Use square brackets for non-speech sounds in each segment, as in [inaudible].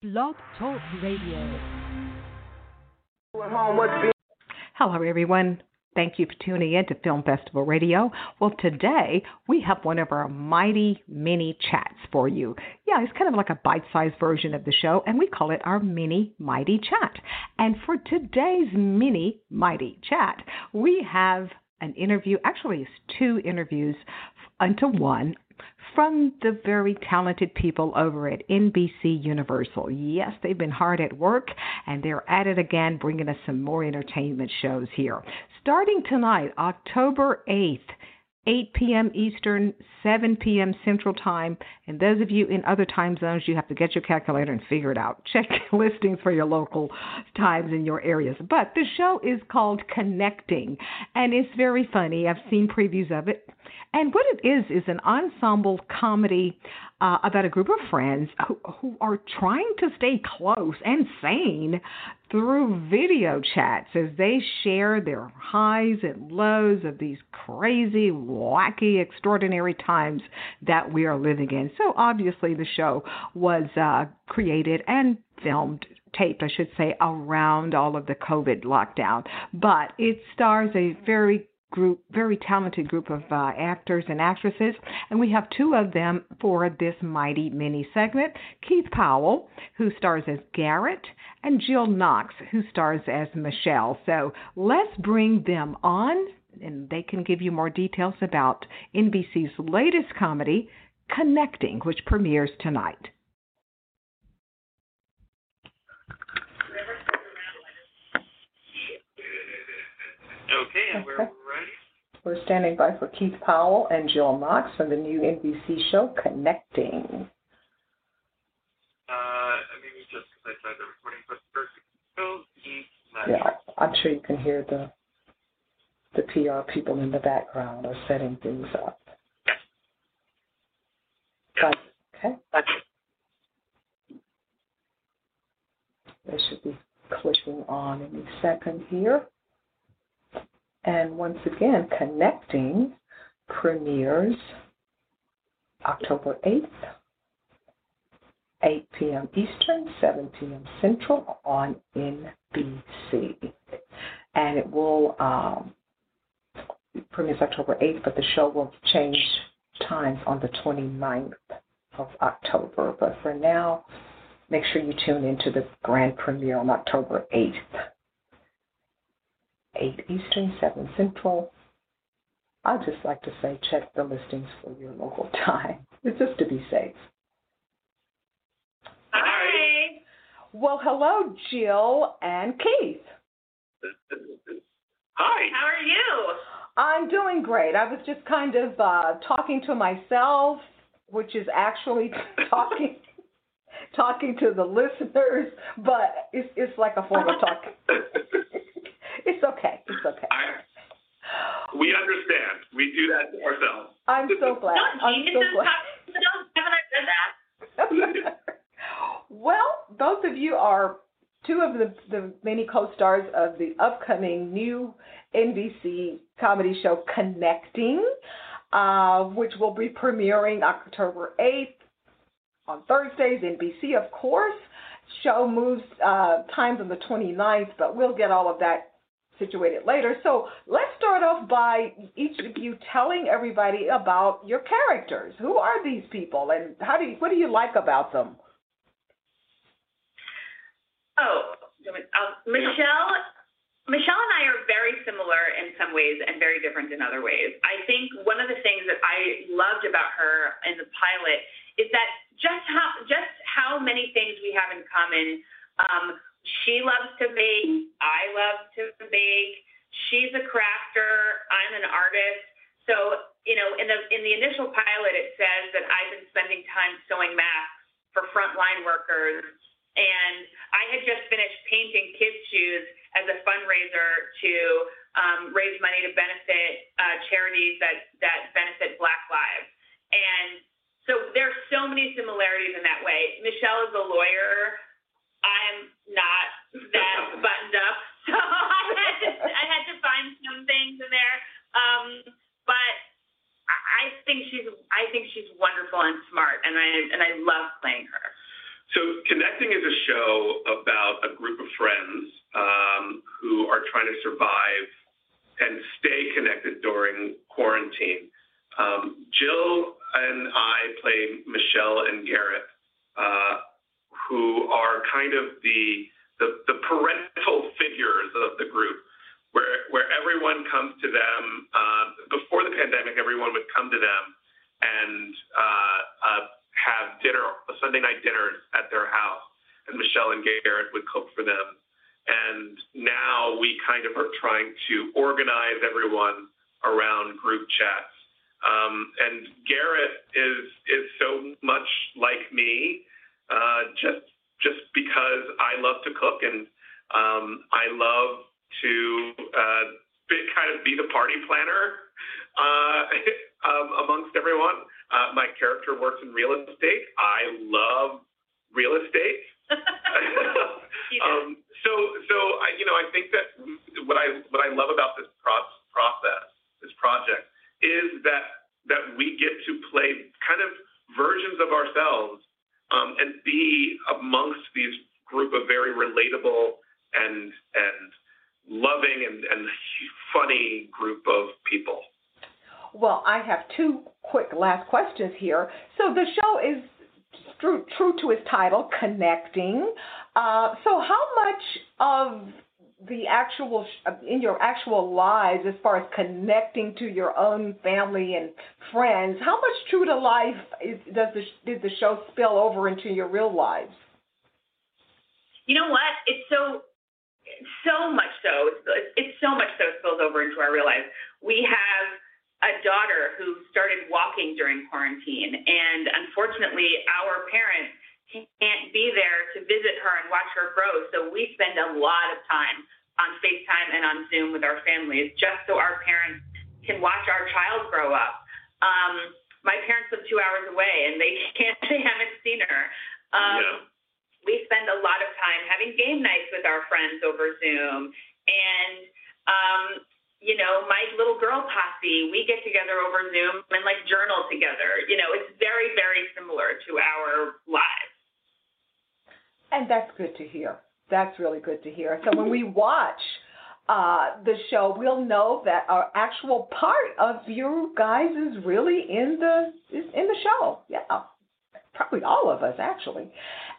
Blog Talk Radio. Hello, everyone. Thank you for tuning in to Film Festival Radio. Well, today we have one of our mighty mini chats for you. Yeah, it's kind of like a bite sized version of the show, and we call it our mini mighty chat. And for today's mini mighty chat, we have an interview, actually, it's two interviews into one from the very talented people over at NBC Universal. Yes, they've been hard at work and they're at it again, bringing us some more entertainment shows here. Starting tonight, October 8th, 8 p.m. Eastern, 7 p.m. Central Time. And those of you in other time zones, you have to get your calculator and figure it out. [laughs] Check listings for your local times in your areas. But the show is called Connecting, and it's very funny. I've seen previews of it. And what it is is an ensemble comedy uh, about a group of friends who, who are trying to stay close and sane through video chats as they share their highs and lows of these crazy, wacky, extraordinary times that we are living in. So obviously, the show was uh, created and filmed taped, I should say, around all of the COVID lockdown. But it stars a very group, very talented group of uh, actors and actresses, and we have two of them for this mighty mini segment. Keith Powell, who stars as Garrett, and Jill Knox, who stars as Michelle. So let's bring them on, and they can give you more details about NBC's latest comedy, Connecting, which premieres tonight. Okay, and we're. We're standing by for Keith Powell and Jill Knox from the new NBC show Connecting. Uh, maybe just because I started the recording, but first, Phil, Keith, Yeah, I'm sure you can hear the the PR people in the background are setting things up. Yes. Okay. That's They should be clicking on any second here. And once again, Connecting premieres October 8th, 8 p.m. Eastern, 7 p.m. Central on NBC. And it will um, October 8th, but the show will change times on the 29th of October. But for now, make sure you tune into the grand premiere on October 8th. 8 Eastern, 7 Central. I'd just like to say check the listings for your local [laughs] time. It's just to be safe. Hi. Well, hello, Jill and Keith. Hi. How are you? I'm doing great. I was just kind of uh, talking to myself, which is actually [laughs] talking talking to the listeners, but it's it's like a form of talking. [laughs] it's okay. It's okay. I, we understand. We do that to ourselves. I'm so [laughs] glad. Don't I'm so glad. talk to them? Haven't I said that? well, both of you are two of the, the many co-stars of the upcoming new NBC comedy show Connecting, uh, which will be premiering October 8th on Thursdays, NBC, of course. Show moves uh, times on the 29th, but we'll get all of that situated later. So let's start off by each of you telling everybody about your characters. Who are these people, and how do you, what do you like about them? Oh, uh, Michelle. Michelle and I are very similar in some ways and very different in other ways. I think one of the things that I loved about her in the pilot is that just how just how many things we have in common. Um, she loves to bake. I love to bake. She's a crafter. I'm an artist. So you know, in the in the initial pilot, it says that I've been spending time sewing masks for frontline workers, and I had just finished painting kids' shoes as a fundraiser to um, raise money to benefit uh, charities that that benefit Black lives. And so there's so many similarities in that way. Michelle is a lawyer. I'm not that buttoned up, [laughs] so I had to I had to find some things in there. Um, but I think she's I think she's wonderful and smart, and I and I love playing her. So, Connecting is a show about a group of friends um, who are trying to survive and stay connected during quarantine. Um, Jill and I play Michelle and Garrett, uh, who are kind of the, the, the parental figures of the group, where where everyone comes to them. Uh, before the pandemic, everyone would come to them and uh, uh, have dinner, Sunday night dinners at their house, and Michelle and Garrett would cook for them. And now we kind of are trying to organize everyone around group chats. Um, and Garrett is is so much like me, uh, just just because I love to cook and um, I love to uh, be, kind of be the party planner uh, [laughs] um, amongst everyone. Uh, my character works in real estate. I love real estate. [laughs] [laughs] um, so, so I, you know, I think that what I what I love about this pro- process, this project, is that that we get to play kind of versions of ourselves um, and be amongst these group of very relatable and and loving and, and funny group of people. Well, I have two quick last questions here. So the show is true, true to its title, connecting. Uh, so how much of the actual uh, in your actual lives as far as connecting to your own family and friends how much true to life is, does the did the show spill over into your real lives? You know what? It's so so much so it's, it's so much so spills over into our real lives. We have a daughter who started walking during quarantine and unfortunately our parents can't be there to visit her and watch her grow. So we spend a lot of time on FaceTime and on Zoom with our families just so our parents can watch our child grow up. Um, my parents live two hours away and they [laughs] can't, they haven't seen her. Um, yeah. We spend a lot of time having game nights with our friends over Zoom. And, um, you know, my little girl posse, we get together over Zoom and like journal together. You know, it's very, very similar to our lives. And that's good to hear. That's really good to hear. So when we watch uh, the show, we'll know that our actual part of you guys is really in the is in the show. Yeah, probably all of us actually.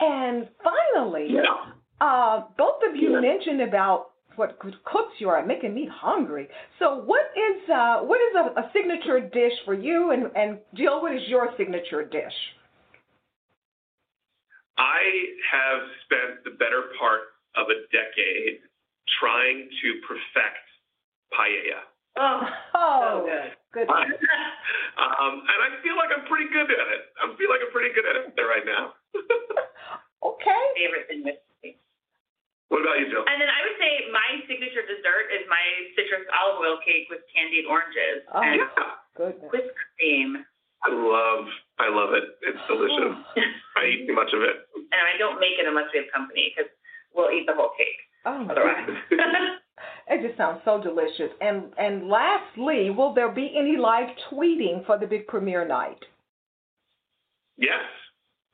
And finally, yeah. uh, both of you mentioned about what good cooks you are, making me hungry. So what is uh, what is a, a signature dish for you? And, and Jill, what is your signature dish? I have spent the better part of a decade trying to perfect paella. Oh, oh so good. Good. [laughs] um, and I feel like I'm pretty good at it. I feel like I'm pretty good at it right now. [laughs] okay. Favorite thing with me. What about you, Jill? And then I would say my signature dessert is my citrus olive oil cake with candied oranges oh, and yeah. Goodness. whipped cream. I love, I love it. It's delicious. I eat too much of it. And I don't make it unless we have company because we'll eat the whole cake. Oh, otherwise. it just sounds so delicious. And and lastly, will there be any live tweeting for the big premiere night? Yes.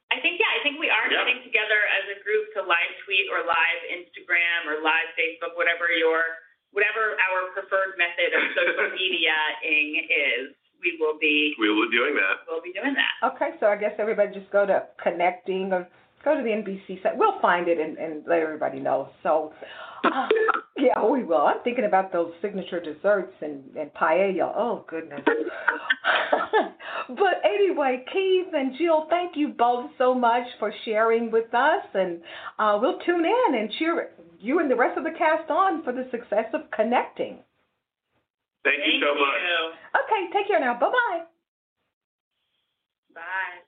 I think yeah, I think we are yeah. getting together as a group to live tweet or live Instagram or live Facebook, whatever your whatever our preferred method of social [laughs] mediaing is we will be we will be doing that. We'll be doing that. Okay, so I guess everybody just go to connecting or go to the NBC site. We'll find it and, and let everybody know. So uh, yeah, we will. I'm thinking about those signature desserts and, and paella. Oh goodness. [laughs] but anyway, Keith and Jill, thank you both so much for sharing with us, and uh, we'll tune in and cheer you and the rest of the cast on for the success of connecting. Thank, Thank you so much. You. Okay, take care now. Bye bye. Bye.